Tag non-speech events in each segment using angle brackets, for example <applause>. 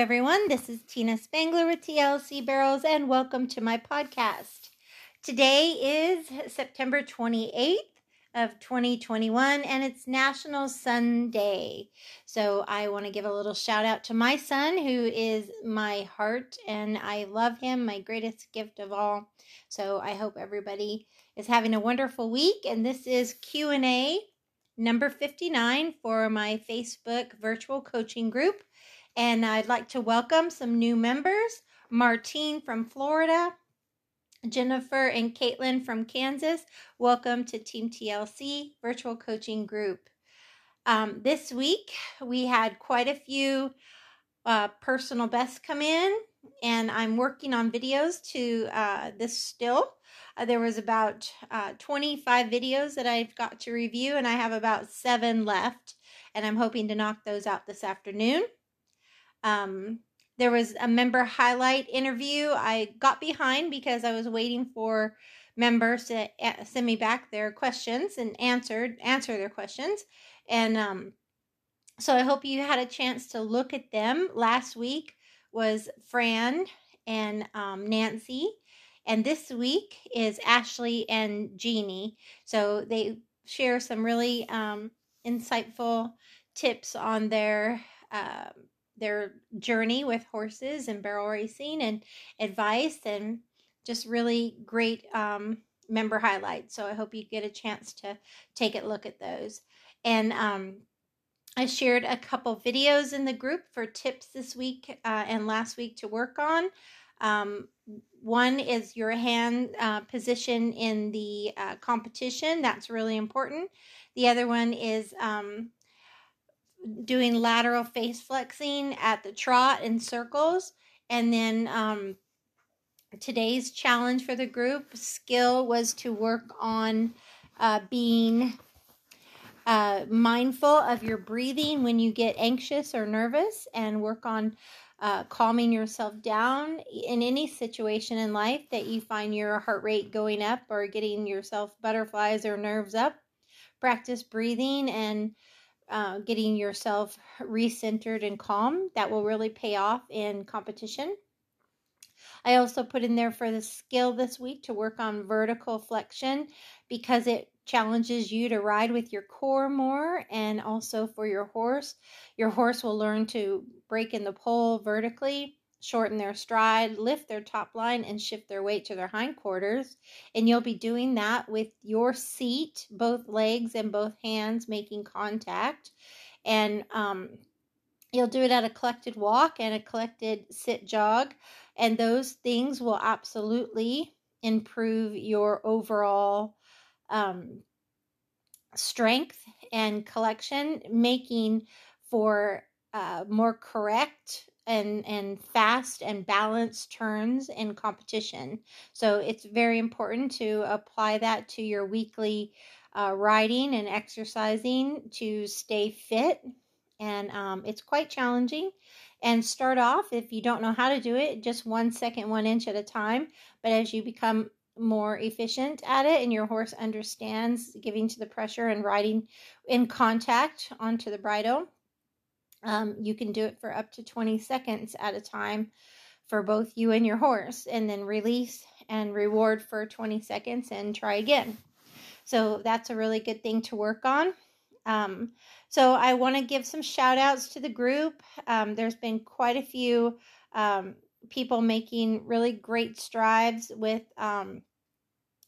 everyone. This is Tina Spangler with TLC Barrels, and welcome to my podcast. Today is September 28th of 2021, and it's National Son Day. So I want to give a little shout out to my son, who is my heart, and I love him, my greatest gift of all. So I hope everybody is having a wonderful week, and this is Q&A number 59 for my Facebook virtual coaching group. And I'd like to welcome some new members Martine from Florida, Jennifer and Caitlin from Kansas. Welcome to Team TLC Virtual Coaching Group. Um, this week, we had quite a few uh, personal bests come in, and I'm working on videos to uh, this still. Uh, there was about uh, 25 videos that I've got to review, and I have about seven left, and I'm hoping to knock those out this afternoon. Um, there was a member highlight interview. I got behind because I was waiting for members to send me back their questions and answered answer their questions. And um, so I hope you had a chance to look at them. Last week was Fran and um, Nancy, and this week is Ashley and Jeannie. So they share some really um, insightful tips on their. Uh, their journey with horses and barrel racing and advice and just really great um, member highlights. So I hope you get a chance to take a look at those. And um, I shared a couple videos in the group for tips this week uh, and last week to work on. Um, one is your hand uh, position in the uh, competition. That's really important. The other one is um, doing lateral face flexing at the trot in circles. And then um, today's challenge for the group skill was to work on uh, being uh, mindful of your breathing when you get anxious or nervous and work on uh, calming yourself down in any situation in life that you find your heart rate going up or getting yourself butterflies or nerves up. Practice breathing and uh, getting yourself recentered and calm. That will really pay off in competition. I also put in there for the skill this week to work on vertical flexion because it challenges you to ride with your core more and also for your horse. Your horse will learn to break in the poll vertically shorten their stride, lift their top line, and shift their weight to their hindquarters. And you'll be doing that with your seat, both legs and both hands making contact. And um, you'll do it at a collected walk and a collected sit jog. And those things will absolutely improve your overall um, strength and collection, making for uh, more correct and and fast and balanced turns in competition. So it's very important to apply that to your weekly uh, riding and exercising to stay fit. And um, it's quite challenging. And start off if you don't know how to do it, just one second, one inch at a time. But as you become more efficient at it and your horse understands giving to the pressure and riding in contact onto the bridle um, you can do it for up to 20 seconds at a time for both you and your horse, and then release and reward for 20 seconds and try again. So that's a really good thing to work on. Um, so I want to give some shout outs to the group. Um, there's been quite a few um, people making really great strides with um,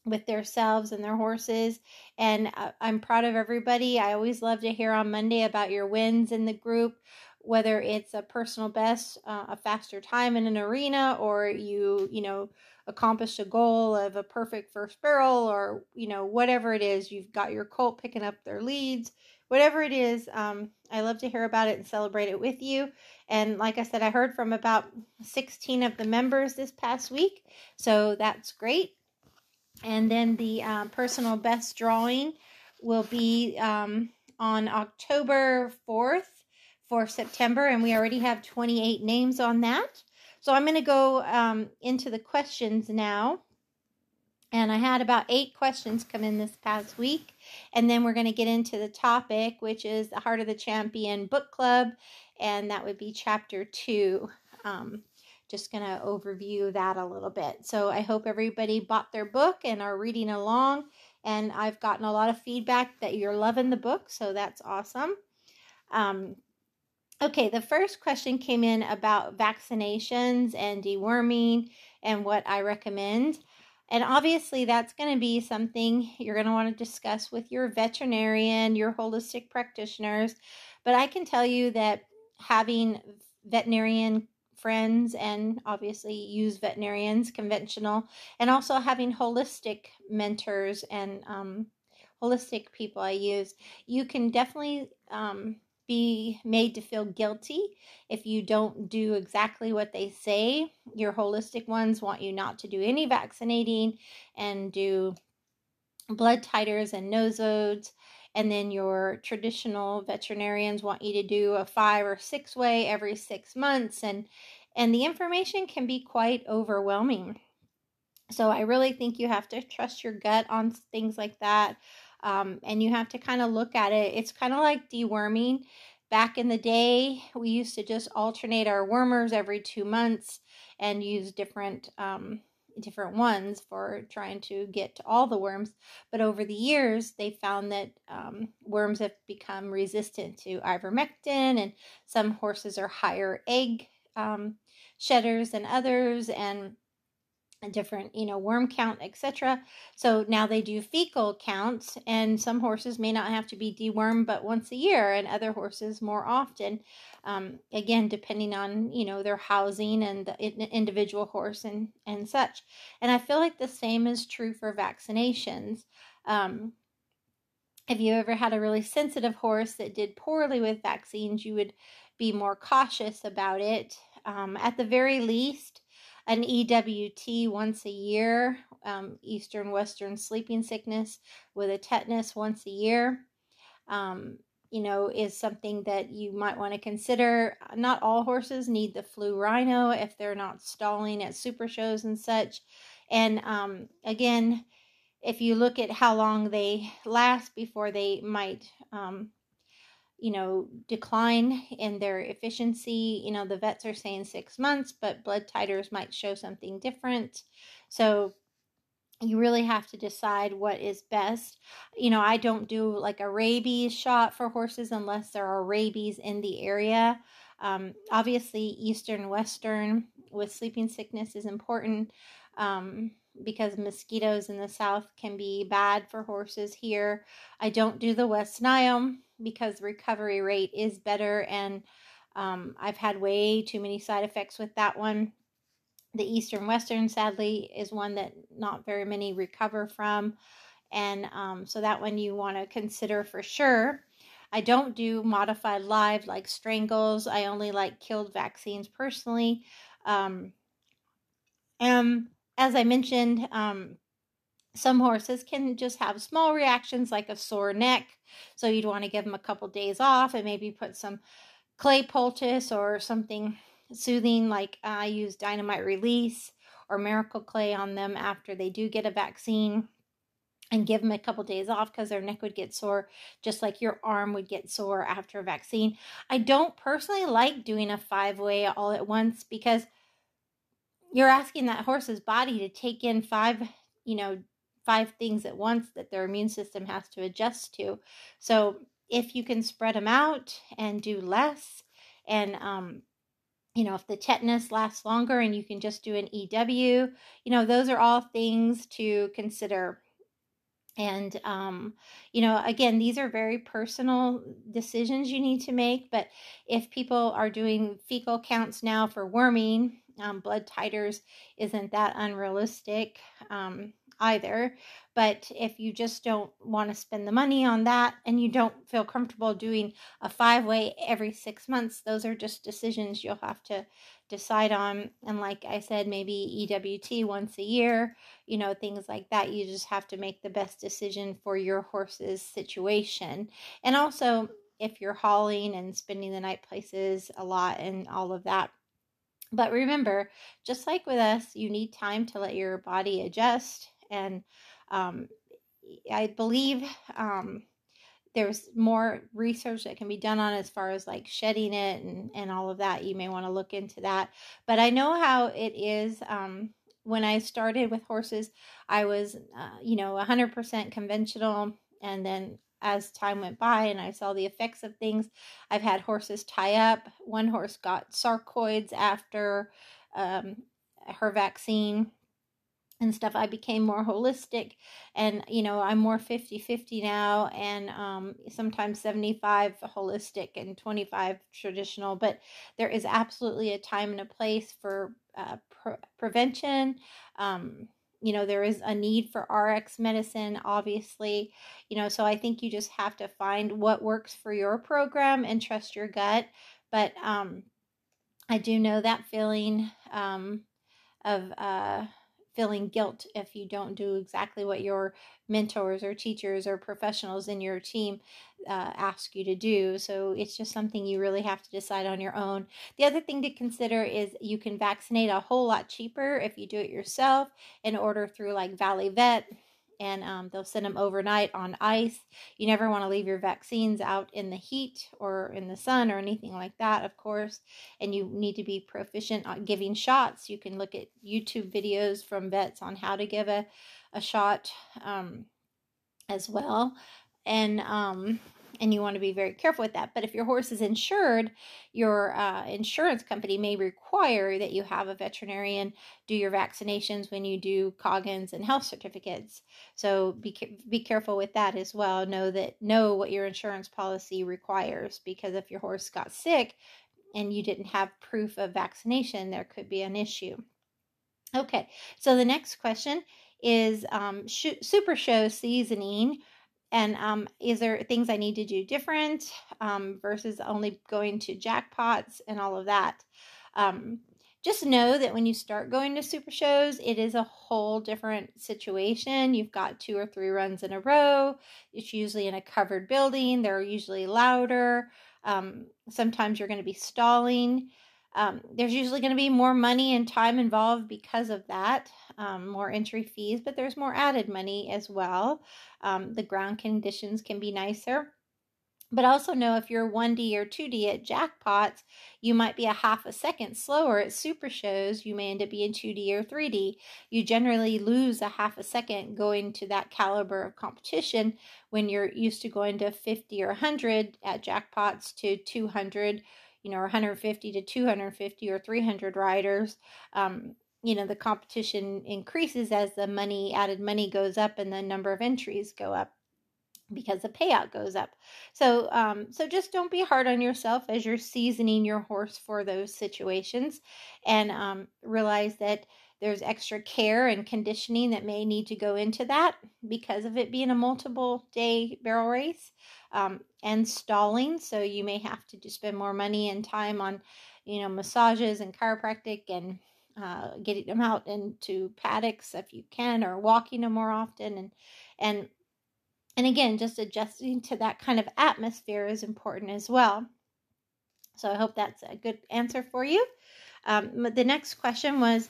with themselves and their horses. And uh, I'm proud of everybody. I always love to hear on Monday about your wins in the group, whether it's a personal best, uh, a faster time in an arena, or you, you know, accomplished a goal of a perfect first barrel, or, you know, whatever it is. You've got your colt picking up their leads. Whatever it is, um, I love to hear about it and celebrate it with you. And like I said, I heard from about 16 of the members this past week. So that's great. And then the uh, personal best drawing will be um, on October 4th for September, and we already have 28 names on that. So I'm going to go um, into the questions now. And I had about eight questions come in this past week. And then we're going to get into the topic, which is the Heart of the Champion book club. And that would be chapter two um, just going to overview that a little bit. So I hope everybody bought their book and are reading along. And I've gotten a lot of feedback that you're loving the book, so that's awesome. Um, okay, the first question came in about vaccinations and deworming and what I recommend. And obviously, that's going to be something you're going to want to discuss with your veterinarian, your holistic practitioners. But I can tell you that having veterinarian friends and obviously use veterinarians, conventional, and also having holistic mentors and um, holistic people I use, you can definitely um, be made to feel guilty if you don't do exactly what they say. Your holistic ones want you not to do any vaccinating and do blood titers and nosodes and then your traditional veterinarians want you to do a five or six way every six months and and the information can be quite overwhelming. So i really think you have to trust your gut on things like that um, and you have to kind of look at it. It's kind of like deworming. Back in the day we used to just alternate our wormers every two months and use different um, different ones for trying to get to all the worms. But over the years, they found that um, worms have become resistant to ivermectin, and some horses are higher egg um, shedders than others, and different you know worm count etc so now they do fecal counts and some horses may not have to be dewormed but once a year and other horses more often. Um, again depending on you know their housing and the individual horse and and such. And i feel like the same is true for vaccinations. Um, if you ever had a really sensitive horse that did poorly with vaccines you would be more cautious about it. Um, at the very least an EWT once a year, um, Eastern Western sleeping sickness with a tetanus once a year. Um, you know, is something that you might want to consider. Not all horses need the flu rhino if they're not stalling at super shows and such. And um, again, if you look at how long they last before they might um, you know, decline in their efficiency. You know, the vets are saying six months, but blood titers might show something different. So you really have to decide what is best. You know, I don't do like a rabies shot for horses unless there are rabies in the area. Um, obviously, Eastern Western with sleeping sickness is important. Um, because mosquitoes in the south can be bad for horses here. I don't do the West Nile because recovery rate is better, and um, I've had way too many side effects with that one. The Eastern Western, sadly, is one that not very many recover from, and um, so that one you want to consider for sure. I don't do modified live like strangles. I only like killed vaccines personally. Um, and as I mentioned, um, some horses can just have small reactions like a sore neck. So you'd want to give them a couple days off and maybe put some clay poultice or something soothing like I use dynamite release or miracle clay on them after they do get a vaccine and give them a couple days off because their neck would get sore just like your arm would get sore after a vaccine. I don't personally like doing a five way all at once because you're asking that horse's body to take in five, you know, five things at once that their immune system has to adjust to. So if you can spread them out and do less, and um, you know, if the tetanus lasts longer and you can just do an EW, you know, those are all things to consider. And, um, you know, again, these are very personal decisions you need to make. But if people are doing fecal counts now for worming, um, blood titers isn't that unrealistic um, either. But if you just don't want to spend the money on that and you don't feel comfortable doing a five way every six months, those are just decisions you'll have to decide on. And like I said, maybe EWT once a year, you know, things like that. You just have to make the best decision for your horse's situation. And also, if you're hauling and spending the night places a lot and all of that, but remember, just like with us, you need time to let your body adjust. And um, I believe um, there's more research that can be done on as far as like shedding it and, and all of that. You may want to look into that. But I know how it is. Um, when I started with horses, I was, uh, you know, 100% conventional. And then as time went by and I saw the effects of things, I've had horses tie up. One horse got sarcoids after um, her vaccine and stuff i became more holistic and you know i'm more 50 50 now and um, sometimes 75 holistic and 25 traditional but there is absolutely a time and a place for uh, pre- prevention. Um, you know there is a need for rx medicine obviously. You know so i think you just have to find what works for your program and trust your gut. But um, i do know that feeling um, of uh, feeling guilt if you don't do exactly what your mentors or teachers or professionals in your team uh, ask you to do. So it's just something you really have to decide on your own. The other thing to consider is you can vaccinate a whole lot cheaper if you do it yourself and order through like Valley Vet and um, they'll send them overnight on ice. You never want to leave your vaccines out in the heat or in the sun or anything like that, of course. And you need to be proficient at giving shots. You can look at YouTube videos from vets on how to give a, a shot um, as well. And um, and you want to be very careful with that. But if your horse is insured, your uh, insurance company may require that you have a veterinarian do your vaccinations when you do Coggins and health certificates. So be be careful with that as well. Know that know what your insurance policy requires because if your horse got sick and you didn't have proof of vaccination, there could be an issue. Okay, so the next question is um, sh- Super Show seasoning and um, is there things I need to do different um, versus only going to jackpots and all of that? Um, just know that when you start going to super shows, it is a whole different situation. You've got two or three runs in a row. It's usually in a covered building. They're usually louder. Um, sometimes you're going to be stalling. Um, there's usually going to be more money and time involved because of that, um, more entry fees, but there's more added money as well. Um, the ground conditions can be nicer. But also know if you're 1D or 2D at jackpots, you might be a half a second slower at super shows. You may end up being 2D or 3D. You generally lose a half a second going to that caliber of competition when you're used to going to 50 or 100 at jackpots to 200 you know, 150 to 250 or 300 riders. Um, you know, the competition increases as the money, added money goes up and the number of entries go up because the payout goes up. So, um, so just don't be hard on yourself as you're seasoning your horse for those situations, and um, realize that there's extra care and conditioning that may need to go into that because of it being a multiple day barrel race um, and stalling. So you may have to spend more money and time on, you know, massages and chiropractic and uh, getting them out into paddocks if you can, or walking them more often, and and and again, just adjusting to that kind of atmosphere is important as well. So I hope that's a good answer for you. Um, the next question was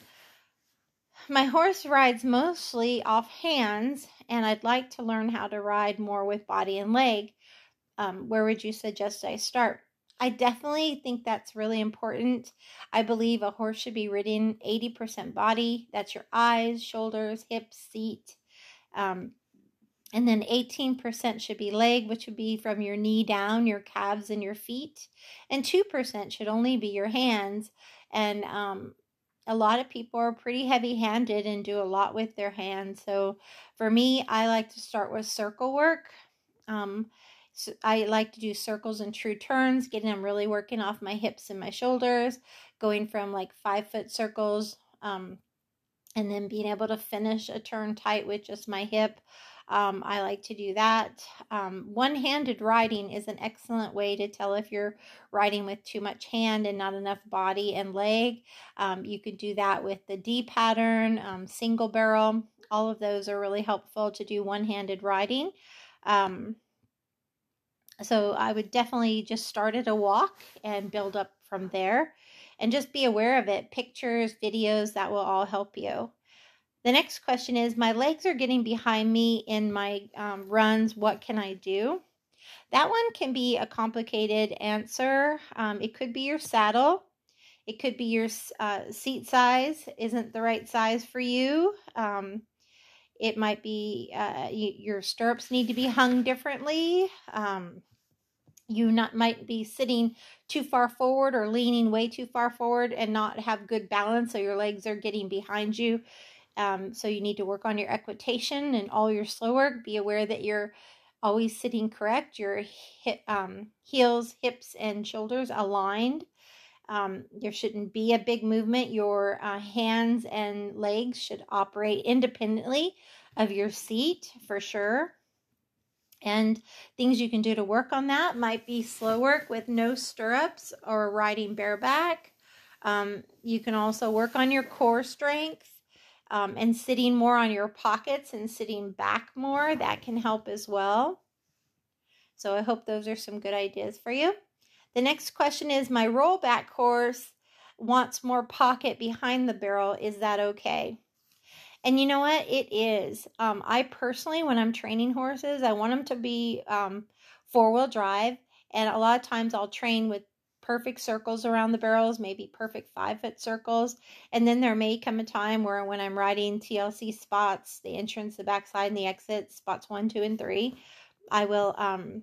My horse rides mostly off hands, and I'd like to learn how to ride more with body and leg um, where would you suggest I start? I definitely think that's really important. I believe a horse should be ridden 80% body. That's your eyes, shoulders, hips, seat. Um, and then 18% should be leg, which would be from your knee down, your calves, and your feet. And 2% should only be your hands. And um, a lot of people are pretty heavy handed and do a lot with their hands. So for me, I like to start with circle work. Um, so I like to do circles and true turns, getting them really working off my hips and my shoulders, going from like five foot circles, um, and then being able to finish a turn tight with just my hip. Um, I like to do that. Um, one handed riding is an excellent way to tell if you're riding with too much hand and not enough body and leg. Um, you could do that with the D pattern, um, single barrel. All of those are really helpful to do one handed riding. Um, so I would definitely just start at a walk and build up from there. And just be aware of it. Pictures, videos, that will all help you. The next question is My legs are getting behind me in my um, runs. What can I do? That one can be a complicated answer. Um, it could be your saddle. It could be your uh, seat size isn't the right size for you. Um, it might be uh, your stirrups need to be hung differently. Um, you not might be sitting too far forward or leaning way too far forward and not have good balance, so your legs are getting behind you. Um, so you need to work on your equitation and all your slow work. Be aware that you're always sitting correct. Your hip, um, heels, hips, and shoulders aligned. Um, there shouldn't be a big movement. Your uh, hands and legs should operate independently of your seat for sure. And things you can do to work on that might be slow work with no stirrups or riding bareback. Um, you can also work on your core strength um, and sitting more on your pockets and sitting back more. That can help as well. So I hope those are some good ideas for you. The next question is My rollback horse wants more pocket behind the barrel. Is that okay? And you know what? It is. Um, I personally, when I'm training horses, I want them to be um, four wheel drive. And a lot of times I'll train with perfect circles around the barrels, maybe perfect five foot circles. And then there may come a time where when I'm riding TLC spots, the entrance, the backside, and the exit, spots one, two, and three, I will um,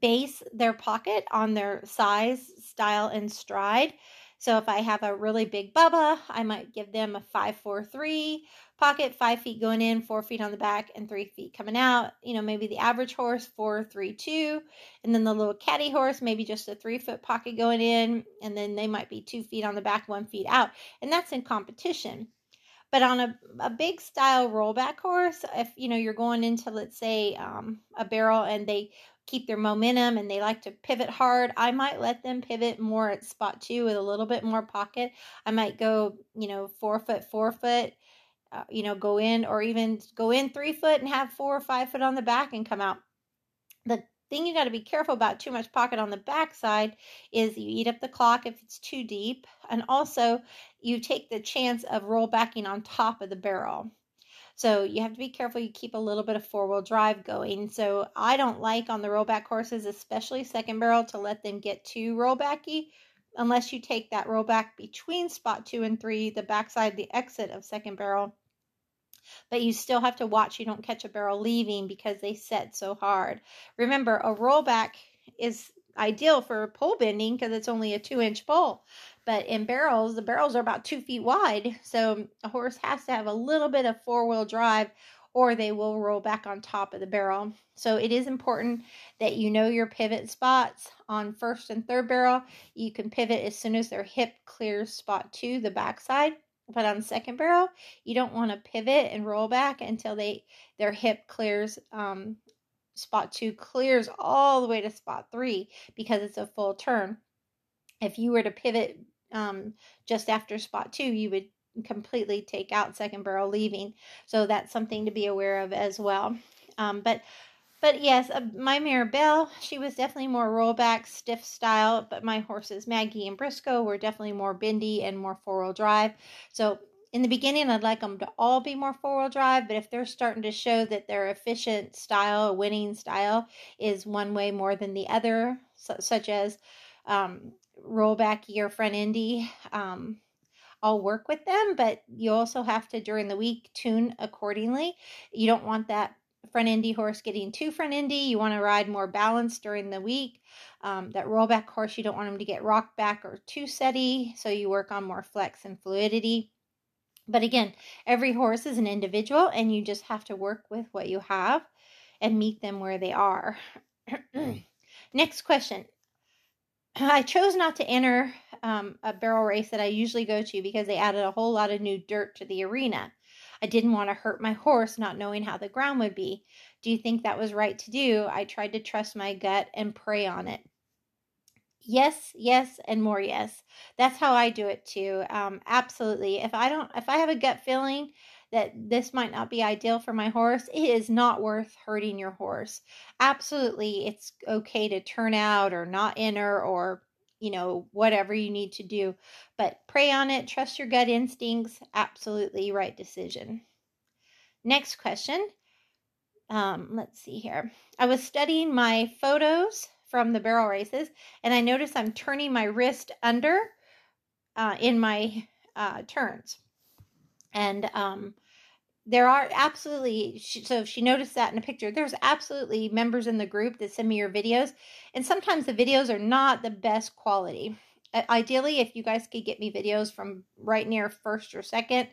base their pocket on their size, style, and stride. So if I have a really big Bubba, I might give them a 543 pocket, five feet going in, four feet on the back, and three feet coming out. You know, maybe the average horse, four, three, two. And then the little caddy horse, maybe just a three foot pocket going in. And then they might be two feet on the back, one feet out. And that's in competition. But on a, a big style rollback horse, if you know you're going into let's say um, a barrel and they keep their momentum and they like to pivot hard, I might let them pivot more at spot two with a little bit more pocket. I might go, you know, four foot, four foot, uh, you know, go in or even go in three foot and have four or five foot on the back and come out. The thing you got to be careful about too much pocket on the back side is you eat up the clock if it's too deep and also you take the chance of roll backing on top of the barrel so you have to be careful you keep a little bit of four wheel drive going. So I don't like on the rollback horses, especially second barrel, to let them get too rollbacky unless you take that rollback between spot two and three, the backside, the exit of second barrel. But you still have to watch you don't catch a barrel leaving because they set so hard. Remember, a rollback is ideal for pole bending because it's only a two inch pole. But in barrels, the barrels are about two feet wide. So a horse has to have a little bit of four wheel drive or they will roll back on top of the barrel. So it is important that you know your pivot spots on first and third barrel. You can pivot as soon as their hip clears spot two, the backside. But on second barrel, you don't want to pivot and roll back until they their hip clears um, spot two clears all the way to spot three because it's a full turn. If you were to pivot um, just after spot two, you would completely take out second barrel leaving. So that's something to be aware of as well. Um, but but yes, uh, my Mirabelle, she was definitely more rollback, stiff style. But my horses, Maggie and Briscoe, were definitely more bendy and more four wheel drive. So in the beginning, I'd like them to all be more four wheel drive. But if they're starting to show that their efficient style, winning style, is one way more than the other, so, such as um, roll back your front endy. Um, I'll work with them, but you also have to during the week tune accordingly. You don't want that front endy horse getting too front endy. You want to ride more balanced during the week. Um, that rollback horse, you don't want them to get rocked back or too setty, so you work on more flex and fluidity. But again, every horse is an individual, and you just have to work with what you have and meet them where they are. <clears throat> Next question I chose not to enter um, a barrel race that I usually go to because they added a whole lot of new dirt to the arena. I didn't want to hurt my horse not knowing how the ground would be. Do you think that was right to do? I tried to trust my gut and pray on it. Yes, yes, and more yes. That's how I do it too. Um, absolutely. If I don't, if I have a gut feeling that this might not be ideal for my horse, it is not worth hurting your horse. Absolutely, it's okay to turn out or not enter or you know, whatever you need to do. But pray on it, trust your gut instincts. Absolutely right decision. Next question um, let's see here. I was studying my photos from the barrel races, and I notice I'm turning my wrist under uh, in my uh, turns. And um, there are absolutely, so she noticed that in a picture. There's absolutely members in the group that send me your videos, and sometimes the videos are not the best quality. Ideally, if you guys could get me videos from right near first or second,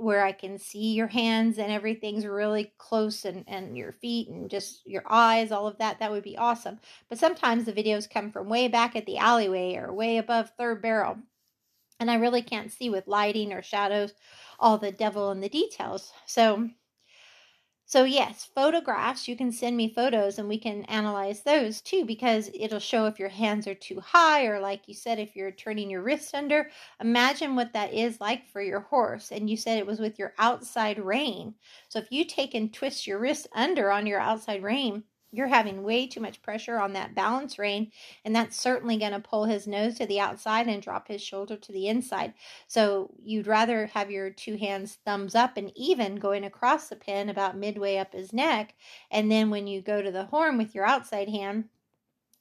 where I can see your hands and everything's really close and, and your feet and just your eyes, all of that, that would be awesome. But sometimes the videos come from way back at the alleyway or way above third barrel. And I really can't see with lighting or shadows all the devil in the details. So so, yes, photographs, you can send me photos and we can analyze those too because it'll show if your hands are too high or, like you said, if you're turning your wrist under. Imagine what that is like for your horse. And you said it was with your outside rein. So, if you take and twist your wrist under on your outside rein, you're having way too much pressure on that balance rein, and that's certainly going to pull his nose to the outside and drop his shoulder to the inside. So you'd rather have your two hands thumbs up and even going across the pin about midway up his neck. And then when you go to the horn with your outside hand,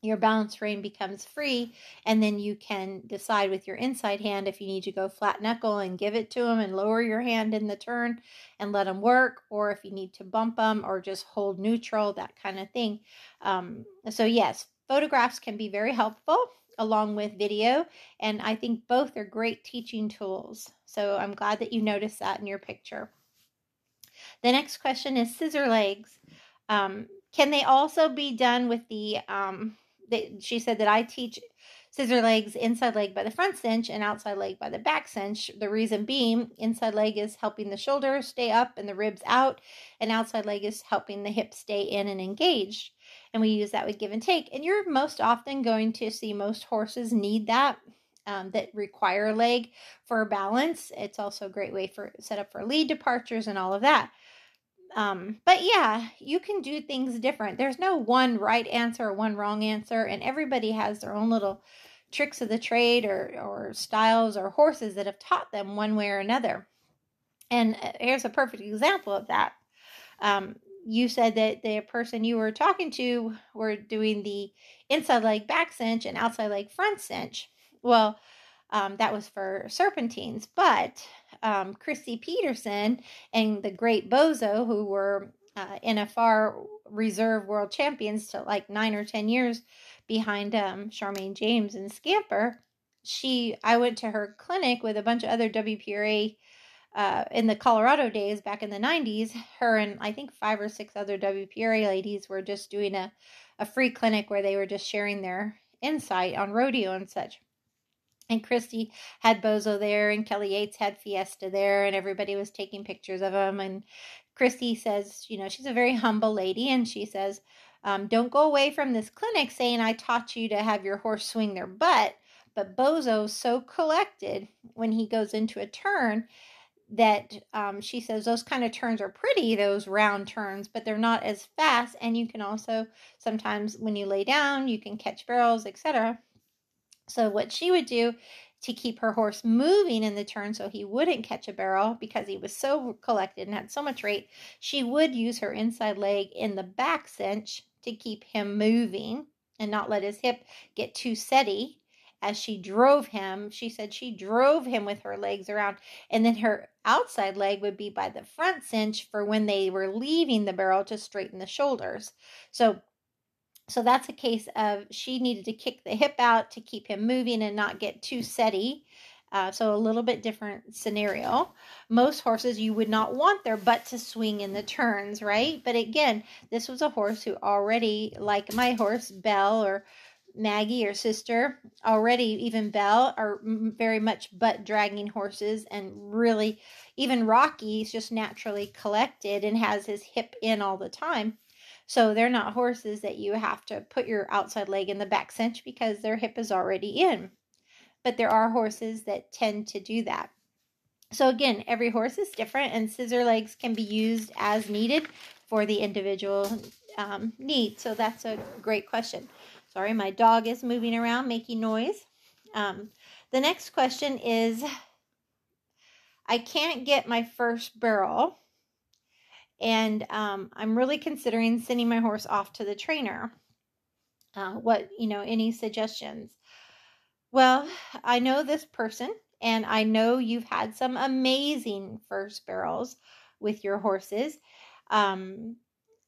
your balance rein becomes free and then you can decide with your inside hand if you need to go flat knuckle and give it to them and lower your hand in the turn and let them work or if you need to bump them or just hold neutral that kind of thing. Um, so yes photographs can be very helpful along with video and i think both are great teaching tools. So i'm glad that you noticed that in your picture. The next question is scissor legs. Um, can they also be done with the um, they, she said that I teach scissor legs, inside leg by the front cinch and outside leg by the back cinch. The reason being, inside leg is helping the shoulder stay up and the ribs out, and outside leg is helping the hips stay in and engaged. And we use that with give and take. And you're most often going to see most horses need that. Um, that require a leg for balance. It's also a great way for set up for lead departures and all of that. Um, but yeah, you can do things different. There's no one right answer or one wrong answer, and everybody has their own little tricks of the trade or, or styles or horses that have taught them one way or another. And uh, here's a perfect example of that. Um, you said that the person you were talking to were doing the inside leg back cinch and outside leg front cinch. Well, um, that was for serpentines, but um, Kristie Peterson and the great Bozo, who were uh, NFR reserve world champions to like nine or 10 years behind um, Charmayne James and Scamper. She, I went to her clinic with a bunch of other WPRA uh, in the Colorado days back in the 90s. Her and I think five or six other WPRA ladies were just doing a, a free clinic where they were just sharing their insight on rodeo and such and Kristie had Bozo there, and Kelly Yates had Fiesta there, and everybody was taking pictures of him. And Kristie says, you know, she's a very humble lady, and she says, um, don't go away from this clinic saying I taught you to have your horse swing their butt. But Bozo's so collected when he goes into a turn that um, she says those kind of turns are pretty, those round turns, but they're not as fast. And you can also sometimes, when you lay down, you can catch barrels, etc. So what she would do to keep her horse moving in the turn so he wouldn't catch a barrel because he was so collected and had so much rate, she would use her inside leg in the back cinch to keep him moving and not let his hip get too setty as she drove him. She said she drove him with her legs around, and then her outside leg would be by the front cinch for when they were leaving the barrel to straighten the shoulders. So so that's a case of she needed to kick the hip out to keep him moving and not get too setty. Uh, so a little bit different scenario. Most horses you would not want their butt to swing in the turns, right? But again, this was a horse who already, like my horse Belle or Maggie or sister, already even Belle are very much butt dragging horses, and really even Rocky is just naturally collected and has his hip in all the time. So they're not horses that you have to put your outside leg in the back cinch because their hip is already in. But there are horses that tend to do that. So again, every horse is different and scissor legs can be used as needed for the individual um, need. So that's a great question. Sorry, my dog is moving around making noise. Um, the next question is I can't get my first barrel and um, I'm really considering sending my horse off to the trainer. Uh, what, you know, any suggestions? Well, I know this person, and I know you've had some amazing first barrels with your horses. Um,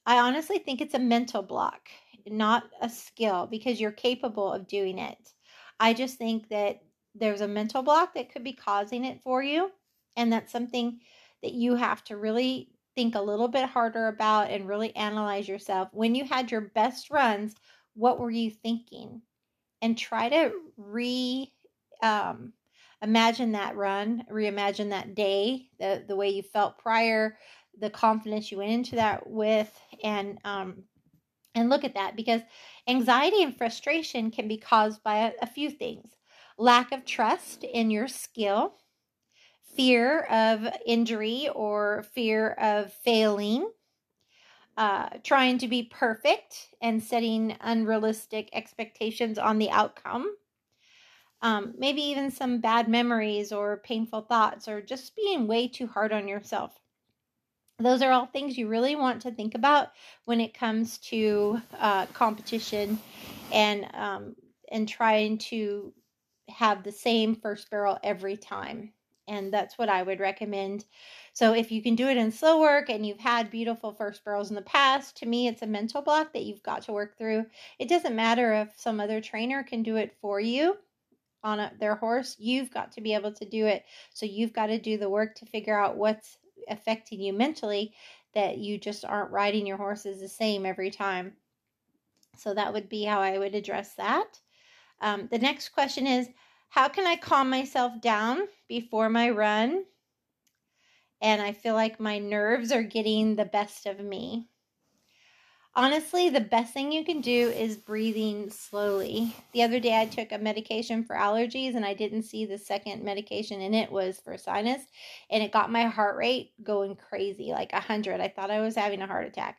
I honestly think it's a mental block, not a skill, because you're capable of doing it. I just think that there's a mental block that could be causing it for you. And that's something that you have to really think a little bit harder about and really analyze yourself. When you had your best runs, what were you thinking? And try to re um, imagine that run, reimagine that day, the, the way you felt prior, the confidence you went into that with, and um, and look at that because anxiety and frustration can be caused by a, a few things lack of trust in your skill, fear of injury or fear of failing, uh, trying to be perfect and setting unrealistic expectations on the outcome. Um, maybe even some bad memories or painful thoughts, or just being way too hard on yourself. Those are all things you really want to think about when it comes to uh, competition and um, and trying to have the same first barrel every time. And that's what I would recommend. So if you can do it in slow work and you've had beautiful first barrels in the past, to me, it's a mental block that you've got to work through. It doesn't matter if some other trainer can do it for you on a, their horse. You've got to be able to do it. So you've got to do the work to figure out what's affecting you mentally that you just aren't riding your horses the same every time. So that would be how I would address that. Um, the next question is How can I calm myself down before my run? And I feel like my nerves are getting the best of me. Honestly, the best thing you can do is breathing slowly. The other day, I took a medication for allergies and I didn't see the second medication in it was for sinus, and it got my heart rate going crazy like 100. I thought I was having a heart attack.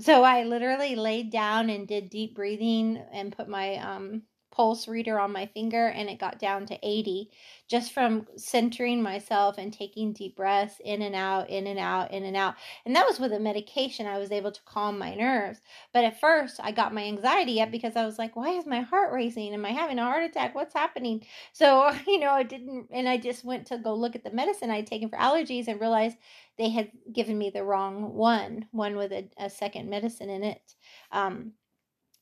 So I literally laid down and did deep breathing and put my um, pulse reader on my finger and it got down to 80 just from centering myself and taking deep breaths in and out, in and out, in and out. And that was with a medication. I was able to calm my nerves. But at first, I got my anxiety up because I was like, why is my heart racing? Am I having a heart attack? What's happening? So, <laughs> you know, I didn't, and I just went to go look at the medicine I'd taken for allergies and realized they had given me the wrong one, one with a, a second medicine in it. Um,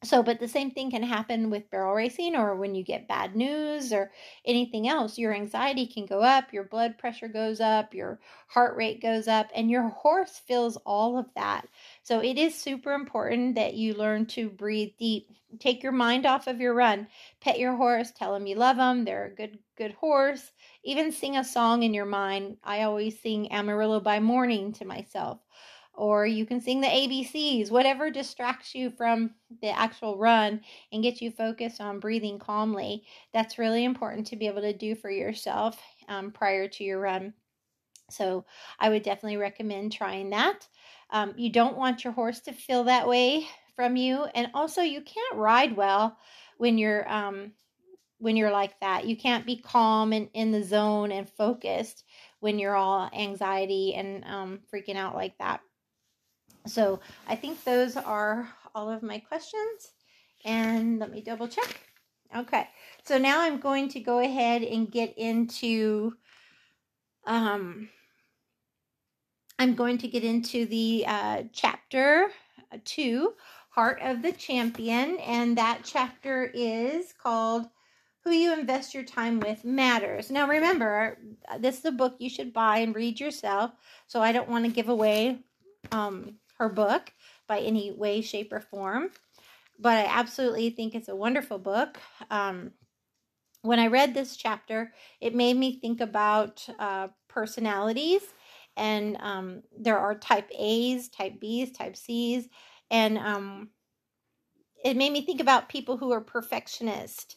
so, but the same thing can happen with barrel racing or when you get bad news or anything else. Your anxiety can go up, your blood pressure goes up, your heart rate goes up, and your horse feels all of that. So, it is super important that you learn to breathe deep. Take your mind off of your run. Pet your horse, tell them you love them, they're a good, good horse. Even sing a song in your mind. I always sing Amarillo by morning to myself or you can sing the ABCs, whatever distracts you from the actual run and gets you focused on breathing calmly. That's really important to be able to do for yourself um, prior to your run. So I would definitely recommend trying that. Um, you don't want your horse to feel that way from you, and also you can't ride well when you're um, when you're like that. You can't be calm and in the zone and focused when you're all anxiety and um, freaking out like that. So I think those are all of my questions. And let me double check. Okay, so now I'm going to go ahead and get into, um, I'm going to get into the uh, chapter two, Heart of the Champion, and that chapter is called Who You Invest Your Time With Matters. Now, remember, this is a book you should buy and read yourself, so I don't want to give away um, her book by any way, shape, or form. But I absolutely think it's a wonderful book. Um, when I read this chapter, it made me think about uh, personalities. And um, there are type A's, type B's, type C's. And um, it made me think about people who are perfectionist.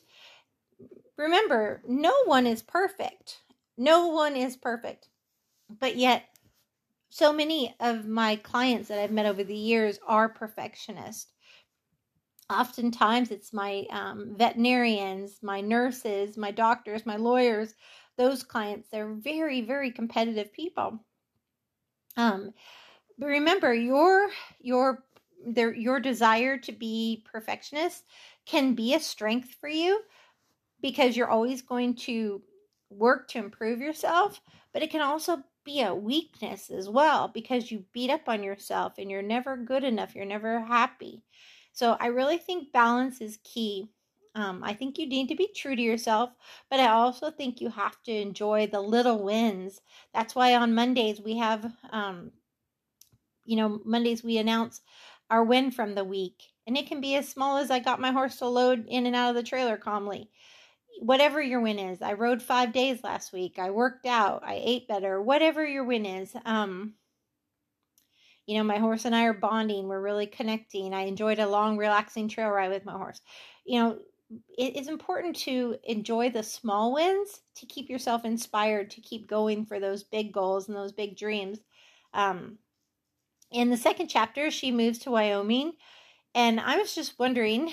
Remember, no one is perfect. No one is perfect. But yet, so many of my clients that I've met over the years are perfectionists. Oftentimes, it's my um, veterinarians, my nurses, my doctors, my lawyers. Those clients, they're very, very competitive people. Um, but remember your your their your desire to be perfectionist can be a strength for you because you're always going to work to improve yourself, but it can also be a weakness as well because you beat up on yourself and you're never good enough, you're never happy. So I really think balance is key. Um, I think you need to be true to yourself, but I also think you have to enjoy the little wins. That's why on Mondays we have, um, you know, Mondays we announce our win from the week. And it can be as small as I got my horse to load in and out of the trailer calmly. Whatever your win is, I rode five days last week. I worked out. I ate better. Whatever your win is, um, you know, my horse and I are bonding. We're really connecting. I enjoyed a long, relaxing trail ride with my horse. You know, it is important to enjoy the small wins to keep yourself inspired to keep going for those big goals and those big dreams. Um, in the second chapter, she moves to Wyoming. And I was just wondering,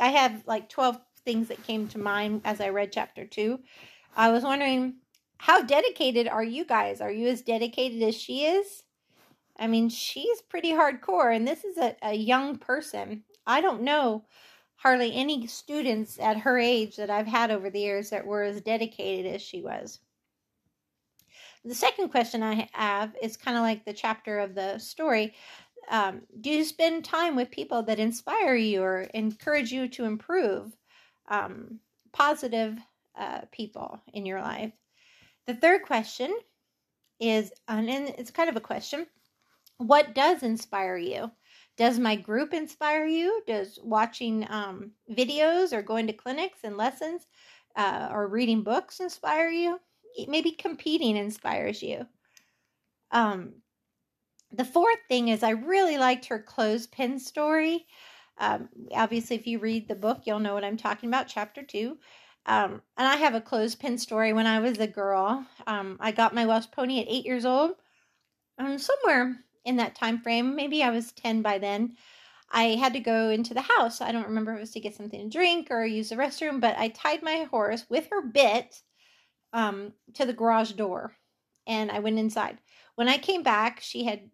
I have like 12 things that came to mind as I read chapter two. I was wondering, how dedicated are you guys? Are you as dedicated as she is? I mean, she's pretty hardcore, and this is a, a young person. I don't know hardly any students at her age that I've had over the years that were as dedicated as she was. The second question I have is kind of like the chapter of the story. Um, do you spend time with people that inspire you or encourage you to improve? Um, positive uh, people in your life. The third question is, and it's kind of a question what does inspire you? Does my group inspire you? Does watching um, videos or going to clinics and lessons uh, or reading books inspire you? maybe competing inspires you. Um, the fourth thing is I really liked her clothespin story. Um, obviously, if you read the book, you'll know what I'm talking about, chapter two. Um, and I have a clothespin story when I was a girl. Um, I got my Welsh pony at eight years old. Um, somewhere in that time frame, maybe I was 10 by then. I had to go into the house. I don't remember if it was to get something to drink or use the restroom, but I tied my horse with her bit um, to the garage door and I went inside. When I came back, she had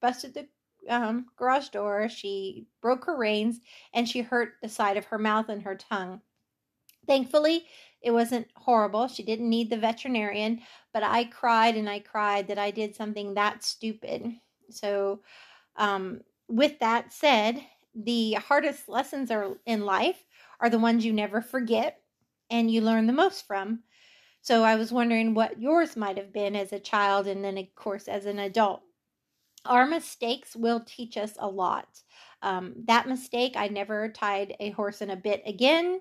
busted the um, garage door. She broke her reins and she hurt the side of her mouth and her tongue. Thankfully, it wasn't horrible. She didn't need the veterinarian, but I cried and I cried that I did something that stupid. So, um, with that said, the hardest lessons are in life are the ones you never forget and you learn the most from. So I was wondering what yours might have been as a child and then, of course, as an adult. Our mistakes will teach us a lot. Um, that mistake, I never tied a horse in a bit again.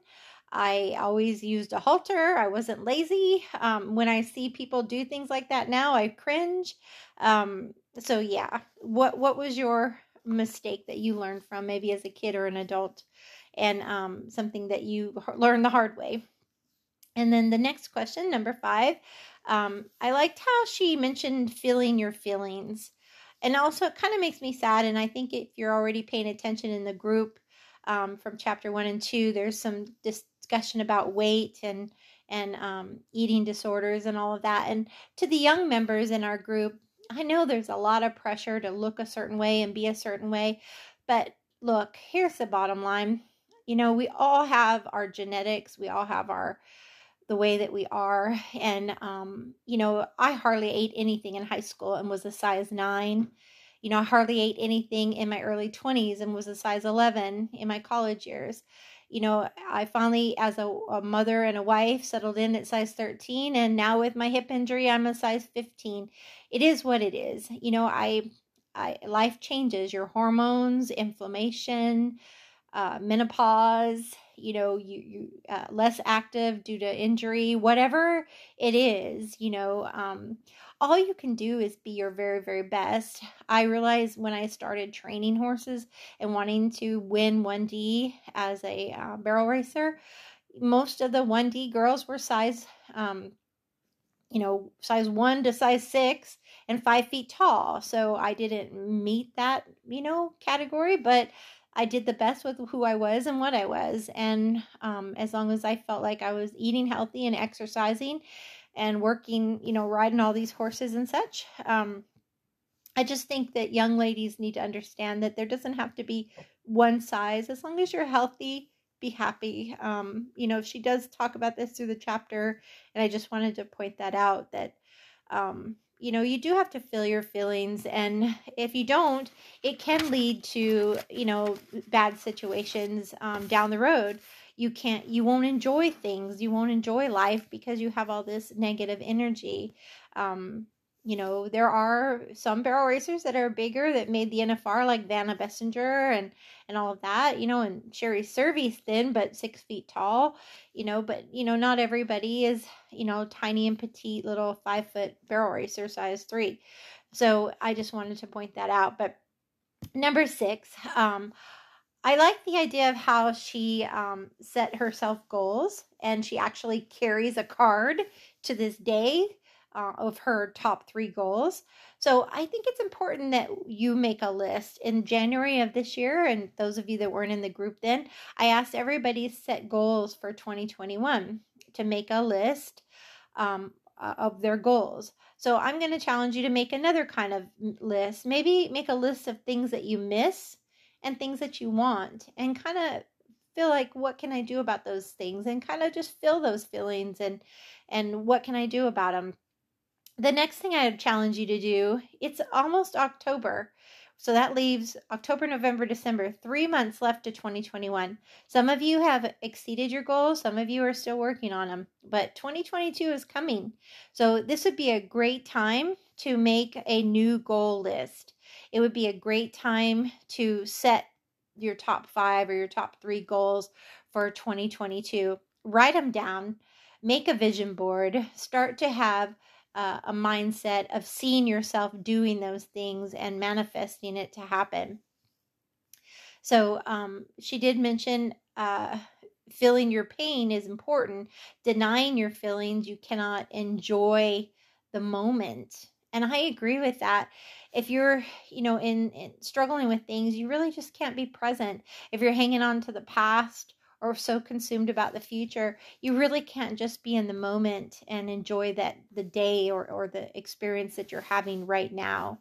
I always used a halter. I wasn't lazy. Um, when I see people do things like that now, I cringe. Um, so yeah, what what was your mistake that you learned from, maybe as a kid or an adult, and um, something that you learned the hard way? And then the next question, number five, um, I liked how she mentioned feeling your feelings. And also, it kind of makes me sad. And I think if you're already paying attention in the group um, from chapter one and two, there's some discussion about weight and and um, eating disorders and all of that. And to the young members in our group, I know there's a lot of pressure to look a certain way and be a certain way. But look, here's the bottom line. You know, we all have our genetics, we all have our the way that we are. And, um, you know, I hardly ate anything in high school and was a size nine. You know, I hardly ate anything in my early 20s and was a size 11 in my college years. You know, I finally, as a, a mother and a wife, settled in at size 13. And now with my hip injury, I'm a size 15. It is what it is. You know, I, I life changes your hormones, inflammation, uh, menopause, you know you you uh, less active due to injury whatever it is you know um all you can do is be your very very best. I realized when i started training horses and wanting to win 1d as a uh, barrel racer most of the 1d girls were size um you know size 1 to size 6 and 5 feet tall. So i didn't meet that you know category but I did the best with who I was and what I was. And um, as long as I felt like I was eating healthy and exercising and working, you know, riding all these horses and such, um, I just think that young ladies need to understand that there doesn't have to be one size as long as you're healthy be happy um you know she does talk about this through the chapter and i just wanted to point that out that um you know you do have to feel your feelings and if you don't it can lead to you know bad situations um, down the road. You can't you won't enjoy things you won't enjoy life because you have all this negative energy um, you know, there are some barrel racers that are bigger that made the NFR, like Vanna Bessinger and and all of that, you know, and Sherry Cervi's thin but six feet tall, you know, but you know, not everybody is, you know, tiny and petite little five foot barrel racer size three. So I just wanted to point that out. But number six, um, I like the idea of how she um, set herself goals and she actually carries a card to this day uh, of her top three goals. So I think it's important that you make a list. In January of this year, and those of you that weren't in the group then, I asked everybody set goals for 2021 to make a list um, of their goals. So I'm going to challenge you to make another kind of list. Maybe make a list of things that you miss and things that you want, and kind of feel like what can I do about those things, and kind of just feel those feelings and and what can I do about them the next thing I challenge you to do, it's almost October. So that leaves October, November, December, three months left to 2021. Some of you have exceeded your goals, some of you are still working on them, but 2022 is coming. So this would be a great time to make a new goal list. It would be a great time to set your top five or your top three goals for 2022. Write them down, make a vision board, start to have uh, a mindset of seeing yourself doing those things and manifesting it to happen. So um, she did mention uh, feeling your pain is important. Denying your feelings, you cannot enjoy the moment. And I agree with that. If you're, you know, in, in struggling with things, you really just can't be present. If you're hanging on to the past or so consumed about the future, you really can't just be in the moment and enjoy that the day or, or the experience that you're having right now.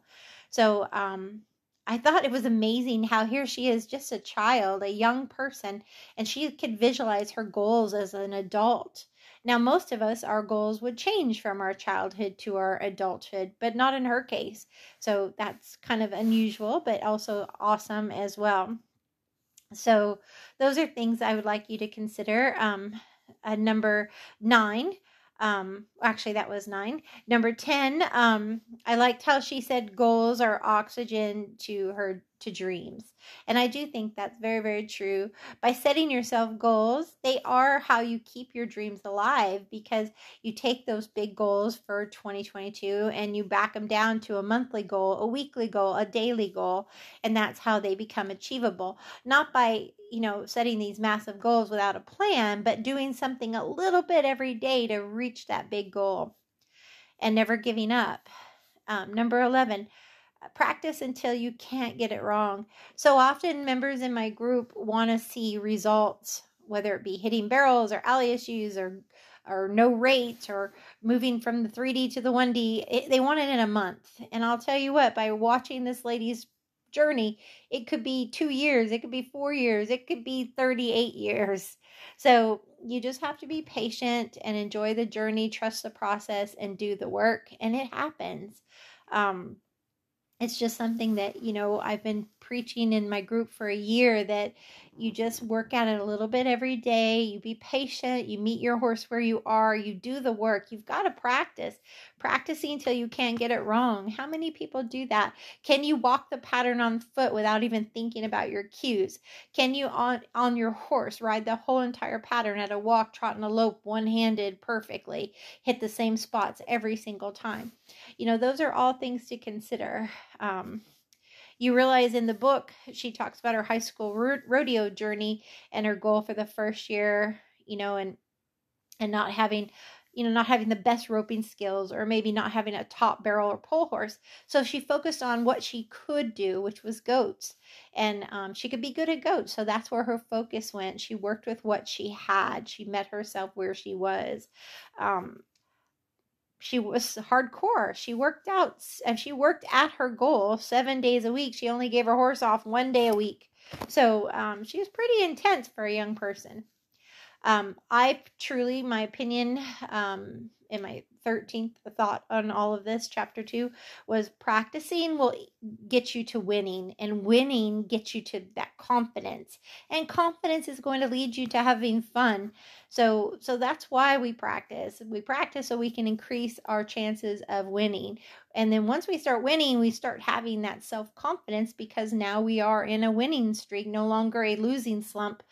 So um, I thought it was amazing how here she is, just a child, a young person, and she could visualize her goals as an adult. Now, most of us, our goals would change from our childhood to our adulthood, but not in her case. So that's kind of unusual, but also awesome as well. So, those are things I would like you to consider. Um, uh, number nine, um, actually, that was nine. Number 10, um, I liked how she said goals are oxygen to her to dreams. And I do think that's very, very true. By setting yourself goals, they are how you keep your dreams alive because you take those big goals for 2022 and you back them down to a monthly goal, a weekly goal, a daily goal, and that's how they become achievable. Not by, you know, setting these massive goals without a plan, but doing something a little bit every day to reach that big goal and never giving up. Um, number 11, practice until you can't get it wrong. So often, members in my group want to see results, whether it be hitting barrels or alley issues or or no rate or moving from the 3D to the 1D. It, they want it in a month. And I'll tell you what, by watching this lady's journey, it could be two years, it could be four years, it could be 38 years. So you just have to be patient and enjoy the journey, trust the process, and do the work. And it happens. Um, it's just something that you know i've been preaching in my group for a year that you just work at it a little bit every day. You be patient. You meet your horse where you are. You do the work. You've got to practice. Practicing until you can't get it wrong. How many people do that? Can you walk the pattern on foot without even thinking about your cues? Can you on on your horse ride the whole entire pattern at a walk trot and a lope one-handed perfectly hit the same spots every single time? You know those are all things to consider um, you realize in the book she talks about her high school rodeo journey and her goal for the first year you know and and not having you know not having the best roping skills or maybe not having a top barrel or pole horse. So she focused on what she could do which was goats. And um, she could be good at goats. So that's where her focus went. She worked with what she had. She met herself where she was. Um, she was hardcore. She worked out and she worked at her goal seven days a week. She only gave her horse off one day a week. So um, she was pretty intense for a young person. Um, I truly, my opinion, um, in my 13th thought on all of this, chapter two, was practicing will get you to winning, and winning gets you to that confidence. And confidence is going to lead you to having fun. So, so that's why we practice. We practice so we can increase our chances of winning. And then once we start winning, we start having that self confidence because now we are in a winning streak, no longer a losing slump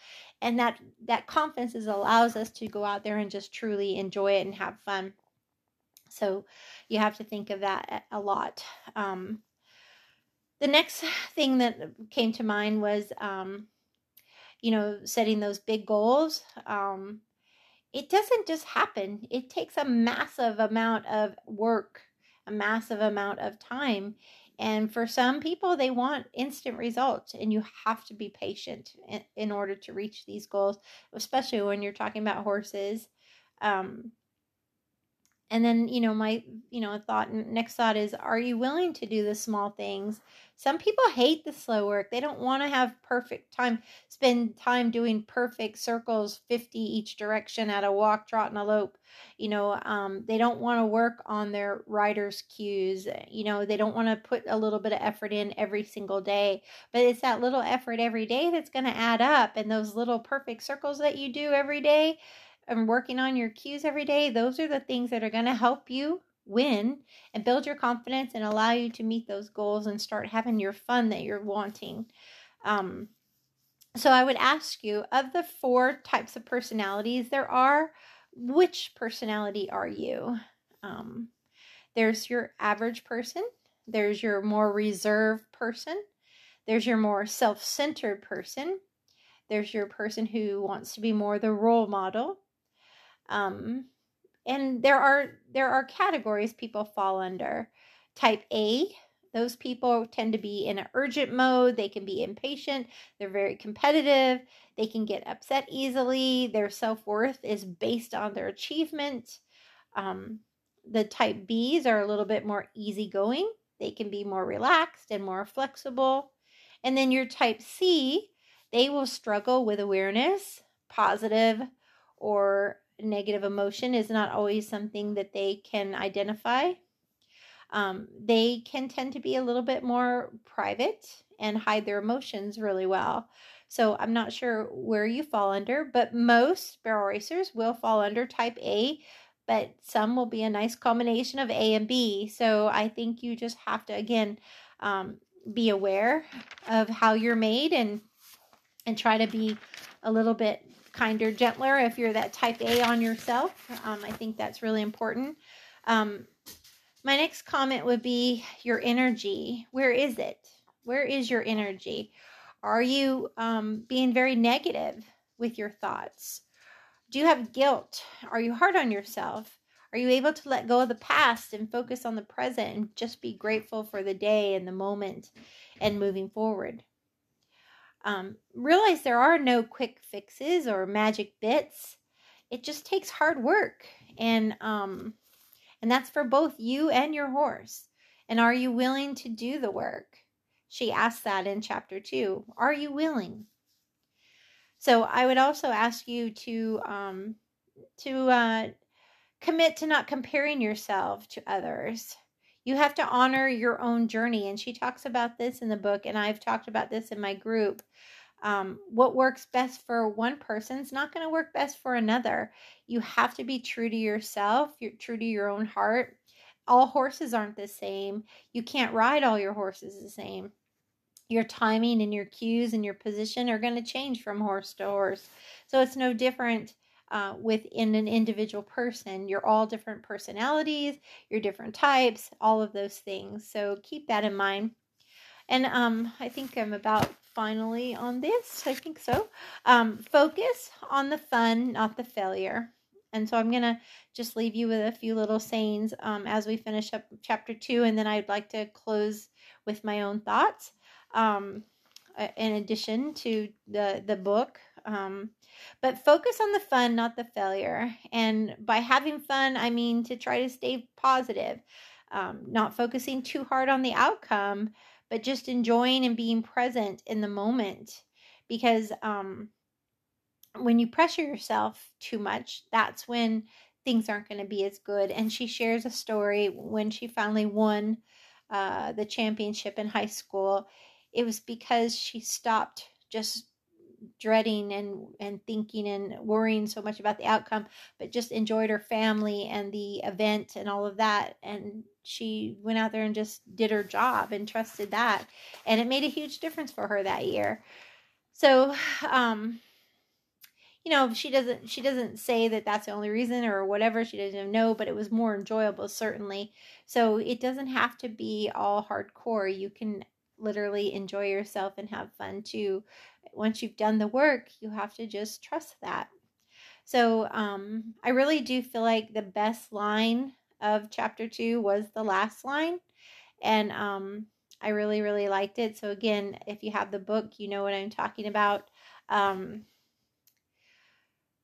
and that that confidence is allows us to go out there and just truly enjoy it and have fun so you have to think of that a lot. Um, the next thing that came to mind was um, you know setting those big goals. Um, it doesn't just happen. It takes a massive amount of work a massive amount of time and for some people, they want instant results, and you have to be patient in, in order to reach these goals, especially when you're talking about horses. Um, and then you know my you know thought next thought is are you willing to do the small things? Some people hate the slow work. They don't want to have perfect time spend time doing perfect circles 50 each direction at a walk trot and a lope you know um, they don't want to work on their rider's cues you know they don't want to put a little bit of effort in every single day. But it's that little effort every day that's going to add up and those little perfect circles that you do every day and working on your cues every day, those are the things that are going to help you win and build your confidence and allow you to meet those goals and start having your fun that you're wanting. Um, so I would ask you of the four types of personalities there are, which personality are you? Um, there's your average person, there's your more reserved person, there's your more self centered person, there's your person who wants to be more the role model, um, and there are there are categories people fall under. Type A, those people tend to be in an urgent mode. They can be impatient. They're very competitive. They can get upset easily. Their self worth is based on their achievement. Um, the type Bs are a little bit more easygoing. They can be more relaxed and more flexible. And then your type C, they will struggle with awareness, positive or negative emotion is not always something that they can identify. Um, they can tend to be a little bit more private and hide their emotions really well. So I'm not sure where you fall under, but most barrel racers will fall under type A, but some will be a nice combination of A and B. So I think you just have to again um, be aware of how you're made and and try to be a little bit kinder, gentler if you're that type A on yourself. Um, I think that's really important. Um, my next comment would be your energy. Where is it? Where is your energy? Are you um, being very negative with your thoughts? Do you have guilt? Are you hard on yourself? Are you able to let go of the past and focus on the present and just be grateful for the day and the moment and moving forward? Um, realize there are no quick fixes or magic bits. It just takes hard work, and um, and that's for both you and your horse. And are you willing to do the work? She asked that in chapter two. Are you willing? So I would also ask you to um, to uh, commit to not comparing yourself to others you have to honor your own journey. And she talks about this in the book, and I've talked about this in my group. Um, what works best for one person is not going to work best for another. You have to be true to yourself, you're true to your own heart. All horses aren't the same. You can't ride all your horses the same. Your timing and your cues and your position are going to change from horse to horse. So it's no different uh, within an individual person. You're all different personalities, you're different types, all of those things. So keep that in mind. And um, I think I'm about finally on this. I think so. Um, focus on the fun, not the failure. And so I'm going to just leave you with a few little sayings um, as we finish up chapter two. And then I'd like to close with my own thoughts. Um, in addition to the, the book, Um, but focus on the fun, not the failure. And by having fun, I mean to try to stay positive, um, not focusing too hard on the outcome, but just enjoying and being present in the moment. Because um, when you pressure yourself too much, that's when things aren't going to be as good. And she shares a story when she finally won uh, the championship in high school. It was because she stopped just dreading and and thinking and worrying so much about the outcome but just enjoyed her family and the event and all of that. And she went out there and just did her job and trusted that. And it made a huge difference for her that year. So um you know she doesn't she doesn't say that that's the only reason or whatever. She doesn't know but it was more enjoyable certainly. So it doesn't have to be all hardcore. You can literally enjoy yourself and have fun too. Once you've done the work you have to just trust that. So um i really do feel like the best line of chapter two was the last line. And um i really really liked it. So again if you have the book you know what i'm talking about. Um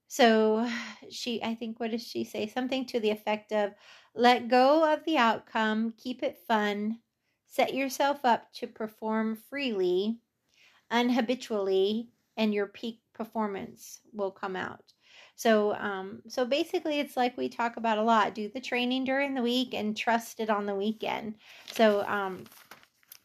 so she, I think, what does she say? Something to the effect of let go of the outcome, keep it fun, set yourself up to perform freely, unhabitually, and your peak performance will come out. So, um, so basically, it's like we talk about a lot. Do the training during the week and trust it on the weekend. So, um,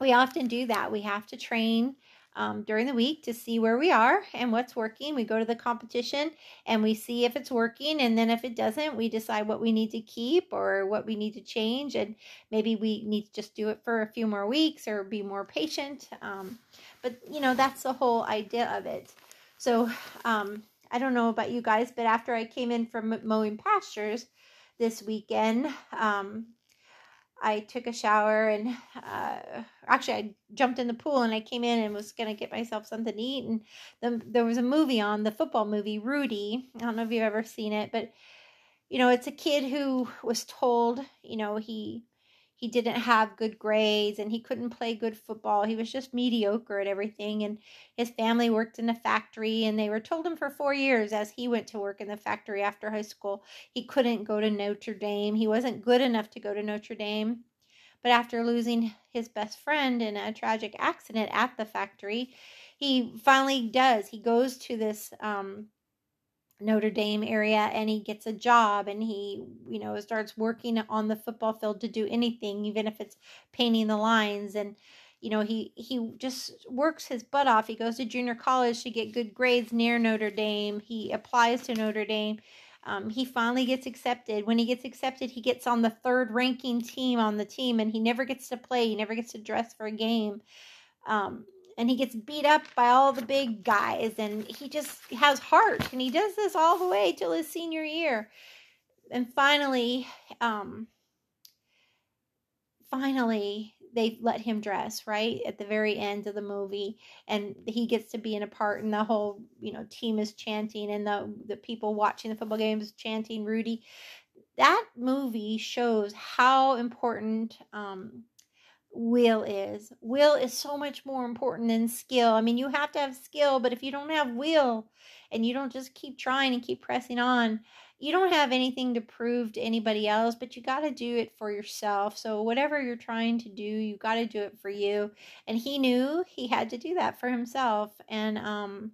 we often do that. We have to train um, during the week to see where we are and what's working. We go to the competition and we see if it's working. And then if it doesn't, we decide what we need to keep or what we need to change. And maybe we need to just do it for a few more weeks or be more patient. Um, but, you know, that's the whole idea of it. So um, I don't know about you guys, but after I came in from mowing pastures this weekend, um, I took a shower and uh, actually I jumped in the pool and I came in and was gonna get myself something to eat and the, there was a movie on the football movie Rudy. I don't know if you've ever seen it, but you know it's a kid who was told you know he he didn't have good grades and he couldn't play good football. He was just mediocre at everything. And his family worked in a factory and they were told him for four years as he went to work in the factory after high school, he couldn't go to Notre Dame. He wasn't good enough to go to Notre Dame. But after losing his best friend in a tragic accident at the factory, he finally does. He goes to this um, Notre Dame area and he gets a job and he, you know, starts working on the football field to do anything, even if it's painting the lines. And, you know, he, he just works his butt off. He goes to junior college to get good grades near Notre Dame. He applies to Notre Dame. Um, he finally gets accepted. When he gets accepted, he gets on the third ranking team on the team and he never gets to play. He never gets to dress for a game. Um, and he gets beat up by all the big guys and he just has heart and he does this all the way till his senior year. And finally um finally they let him dress right at the very end of the movie and he gets to be in a part and the whole you know team is chanting and the the people watching the football games chanting rudy. That movie shows how important um will is. Will is so much more important than skill. I mean, you have to have skill, but if you don't have will and you don't just keep trying and keep pressing on, you don't have anything to prove to anybody else, but you got to do it for yourself. So, whatever you're trying to do, you got to do it for you. And he knew he had to do that for himself. And um,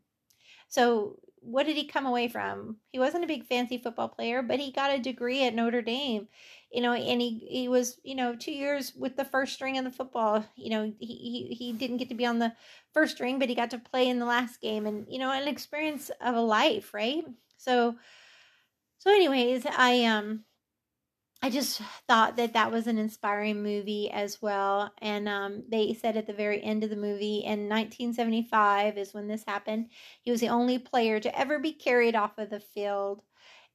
so, what did he come away from? He wasn't a big fancy football player, but he got a degree at Notre Dame you know, and he he was you know two years with the first string of the football. You know, he he he didn't get to be on the first string, but he got to play in the last game, and you know, an experience of a life, right? So, so anyways, I um. I just thought that that was an inspiring movie as well. And um, they said at the very end of the movie in 1975 is when this happened. He was the only player to ever be carried off of the field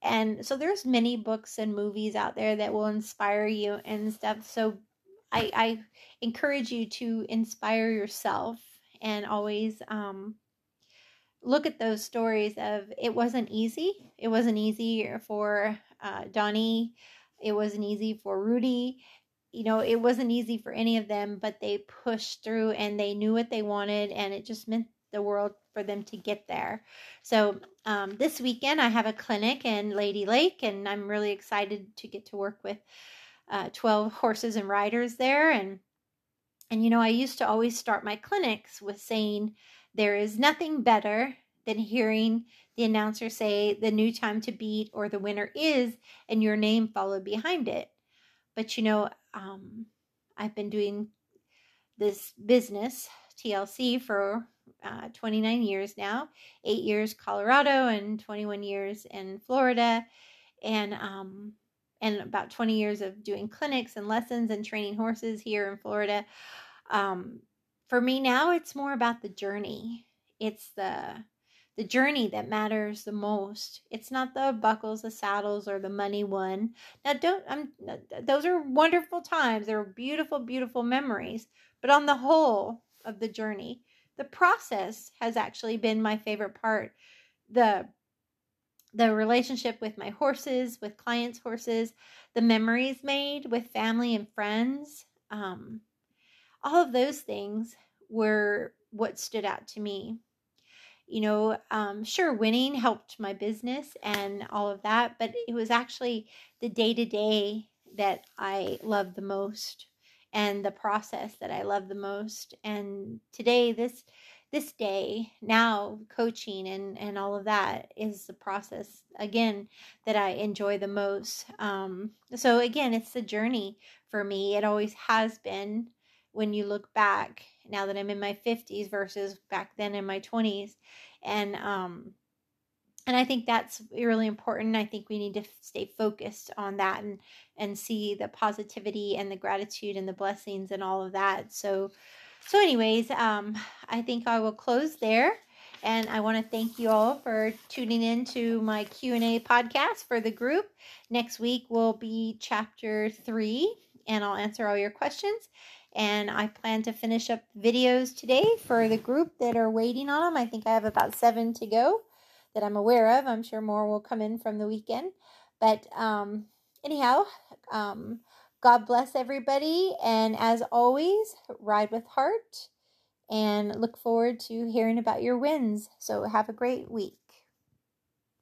and so there's many books and movies out there that will inspire you and stuff. So i i encourage you to inspire yourself and always um look at those stories of it wasn't easy. It wasn't easy for uh, donnie. It wasn't easy for rudy. You know it wasn't easy for any of them but they pushed through and they knew what they wanted and it just meant the world for them to get there. So um, this weekend I have a clinic in Lady Lake, and I'm really excited to get to work with uh, 12 horses and riders there. And and you know, I used to always start my clinics with saying, "There is nothing better than hearing the announcer say the new time to beat or the winner is, and your name followed behind it." But you know, um, I've been doing this business TLC for uh, 29 years now, eight years Colorado and 21 years in Florida, and um, and about 20 years of doing clinics and lessons and training horses here in Florida. Um, for me now, it's more about the journey. It's the the journey that matters the most. It's not the buckles, the saddles, or the money one. Now, don't. I'm. Those are wonderful times. They're beautiful, beautiful memories. But on the whole of the journey, the process has actually been my favorite part. The the relationship with my horses, with clients' horses, the memories made with family and friends, um, all of those things were what stood out to me. You know, um, sure, winning helped my business and all of that, but it was actually the day to day that I loved the most and the process that I love the most. And today, this this day now coaching and and all of that is the process again that i enjoy the most um so again it's the journey for me it always has been when you look back now that i'm in my 50s versus back then in my 20s and um and i think that's really important i think we need to stay focused on that and and see the positivity and the gratitude and the blessings and all of that so so, anyways, um, I think I will close there. And I want to thank you all for tuning in to my Q&A podcast for the group. Next week will be chapter 3 and I'll answer all your questions. And I plan to finish up videos today for the group that are waiting on them. I think I have about 7 to go that I'm aware of. I'm sure more will come in from the weekend. But um anyhow, um God bless everybody. And as always, ride with heart and look forward to hearing about your wins. So have a great week.